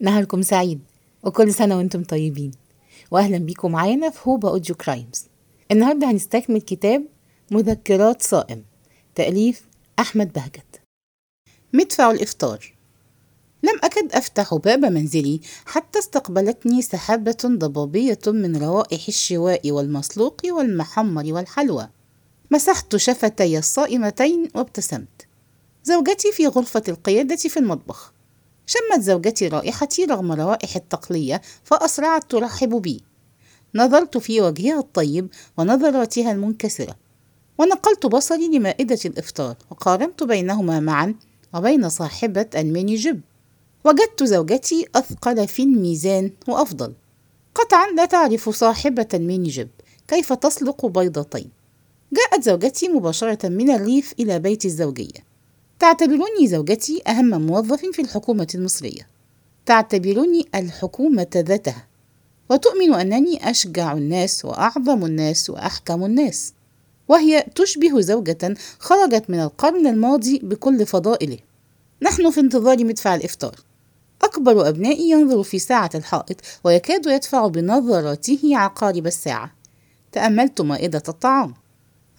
نهاركم سعيد وكل سنة وأنتم طيبين. وأهلا بيكم معانا في هوبا أوديو كرايمز. النهاردة هنستكمل كتاب مذكرات صائم تأليف أحمد بهجت. مدفع الإفطار. لم أكد أفتح باب منزلي حتى استقبلتني سحابة ضبابية من روائح الشواء والمسلوق والمحمر والحلوى. مسحت شفتي الصائمتين وابتسمت. زوجتي في غرفة القيادة في المطبخ. شمت زوجتي رائحتي رغم روائح التقلية فأسرعت ترحب بي. نظرت في وجهها الطيب ونظراتها المنكسرة. ونقلت بصري لمائدة الإفطار وقارنت بينهما معا وبين صاحبة الميني جيب وجدت زوجتي أثقل في الميزان وأفضل. قطعا لا تعرف صاحبة الميني جيب كيف تسلق بيضتين. جاءت زوجتي مباشرة من الريف إلى بيت الزوجية. تعتبرني زوجتي أهم موظف في الحكومة المصرية. تعتبرني الحكومة ذاتها. وتؤمن أنني أشجع الناس وأعظم الناس وأحكم الناس. وهي تشبه زوجة خرجت من القرن الماضي بكل فضائله. نحن في انتظار مدفع الإفطار. أكبر أبنائي ينظر في ساعة الحائط ويكاد يدفع بنظراته عقارب الساعة. تأملت مائدة الطعام.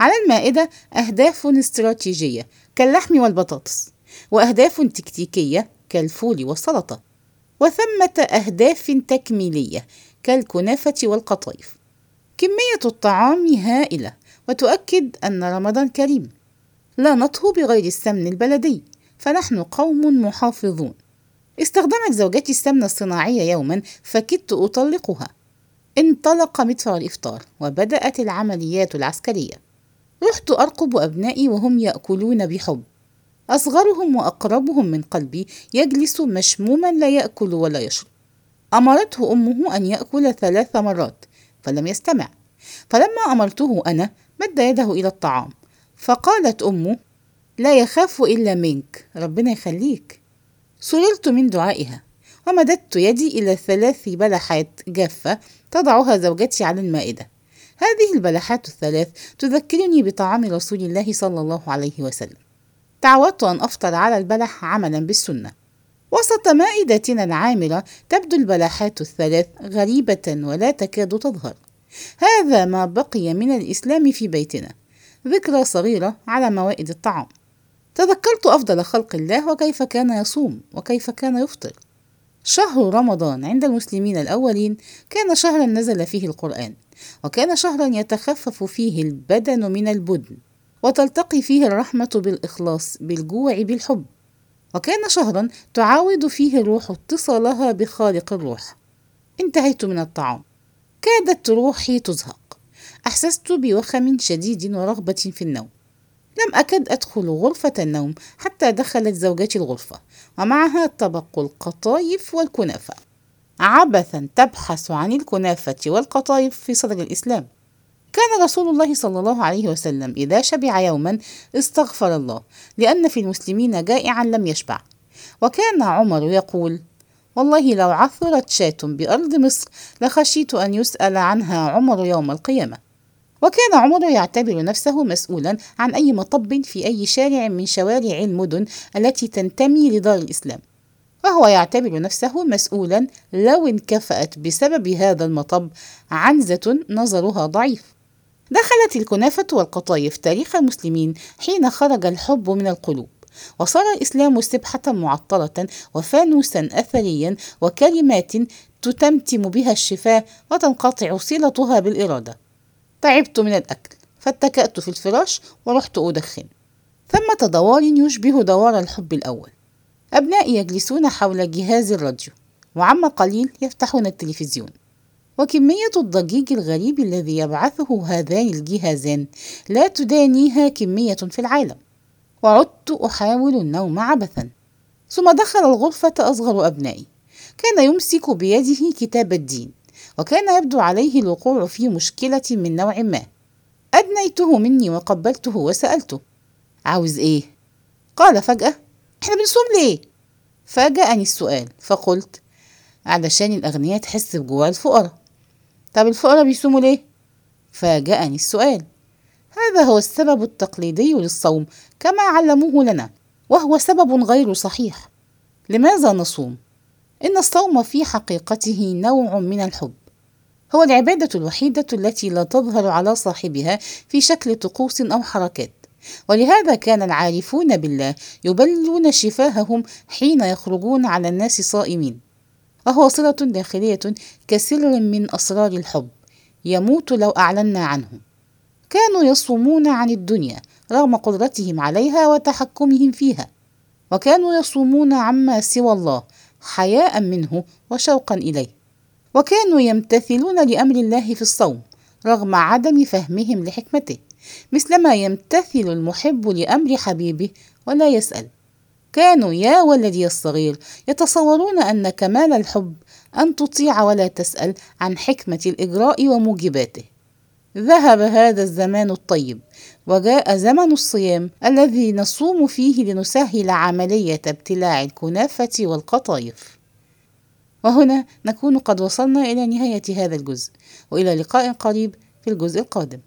على المائدة أهداف استراتيجية كاللحم والبطاطس وأهداف تكتيكية كالفول والسلطة وثمة أهداف تكميلية كالكنافة والقطايف. كمية الطعام هائلة وتؤكد أن رمضان كريم. لا نطهو بغير السمن البلدي فنحن قوم محافظون. استخدمت زوجتي السمنة الصناعية يوما فكدت أطلقها. انطلق مدفع الإفطار وبدأت العمليات العسكرية. رحت أرقب أبنائي وهم يأكلون بحب. أصغرهم وأقربهم من قلبي يجلس مشموما لا يأكل ولا يشرب. أمرته أمه أن يأكل ثلاث مرات فلم يستمع. فلما أمرته أنا مد يده إلى الطعام. فقالت أمه لا يخاف إلا منك ربنا يخليك. سررت من دعائها ومددت يدي إلى ثلاث بلحات جافة تضعها زوجتي على المائدة. هذه البلحات الثلاث تذكرني بطعام رسول الله صلى الله عليه وسلم. تعودت أن أفطر على البلح عملا بالسنة. وسط مائدتنا العامرة تبدو البلحات الثلاث غريبة ولا تكاد تظهر. هذا ما بقي من الإسلام في بيتنا. ذكرى صغيرة على موائد الطعام. تذكرت أفضل خلق الله وكيف كان يصوم وكيف كان يفطر. شهر رمضان عند المسلمين الأولين كان شهرا نزل فيه القرآن. وكان شهرا يتخفف فيه البدن من البدن وتلتقي فيه الرحمة بالإخلاص بالجوع بالحب. وكان شهرا تعاود فيه الروح اتصالها بخالق الروح. انتهيت من الطعام. كادت روحي تزهق. أحسست بوخم شديد ورغبة في النوم. لم أكد أدخل غرفة النوم حتى دخلت زوجتي الغرفة ومعها طبق القطايف والكنافة. عبثا تبحث عن الكنافة والقطايف في صدر الإسلام. كان رسول الله صلى الله عليه وسلم إذا شبع يوما استغفر الله لأن في المسلمين جائعا لم يشبع. وكان عمر يقول والله لو عثرت شاة بأرض مصر لخشيت أن يسأل عنها عمر يوم القيامة. وكان عمر يعتبر نفسه مسؤولا عن أي مطب في أي شارع من شوارع المدن التي تنتمي لدار الإسلام. وهو يعتبر نفسه مسؤولا لو انكفأت بسبب هذا المطب عنزة نظرها ضعيف. دخلت الكنافة والقطايف تاريخ المسلمين حين خرج الحب من القلوب وصار الإسلام سبحة معطلة وفانوسا أثريا وكلمات تتمتم بها الشفاه وتنقطع صلتها بالإرادة. تعبت من الأكل فاتكأت في الفراش ورحت أدخن. ثمة دوار يشبه دوار الحب الأول. أبنائي يجلسون حول جهاز الراديو وعما قليل يفتحون التلفزيون. وكمية الضجيج الغريب الذي يبعثه هذان الجهازان لا تدانيها كمية في العالم. وعدت أحاول النوم عبثا. ثم دخل الغرفة أصغر أبنائي. كان يمسك بيده كتاب الدين وكان يبدو عليه الوقوع في مشكلة من نوع ما. أدنيته مني وقبلته وسألته عاوز إيه؟ قال فجأة إحنا بنصوم ليه؟ فاجأني السؤال فقلت علشان الأغنياء تحس بجوع الفقراء. طب الفقراء بيصوموا ليه؟ فاجأني السؤال. هذا هو السبب التقليدي للصوم كما علموه لنا وهو سبب غير صحيح. لماذا نصوم؟ إن الصوم في حقيقته نوع من الحب. هو العبادة الوحيدة التي لا تظهر على صاحبها في شكل طقوس أو حركات. ولهذا كان العارفون بالله يبلون شفاههم حين يخرجون على الناس صائمين. وهو صلة داخلية كسر من أسرار الحب يموت لو أعلنا عنه كانوا يصومون عن الدنيا رغم قدرتهم عليها وتحكمهم فيها. وكانوا يصومون عما سوى الله حياء منه وشوقا إليه. وكانوا يمتثلون لأمر الله في الصوم رغم عدم فهمهم لحكمته. مثلما يمتثل المحب لأمر حبيبه ولا يسأل. كانوا يا ولدي الصغير يتصورون أن كمال الحب أن تطيع ولا تسأل عن حكمة الإجراء وموجباته. ذهب هذا الزمان الطيب وجاء زمن الصيام الذي نصوم فيه لنسهل عملية ابتلاع الكنافة والقطايف. وهنا نكون قد وصلنا إلى نهاية هذا الجزء وإلى لقاء قريب في الجزء القادم.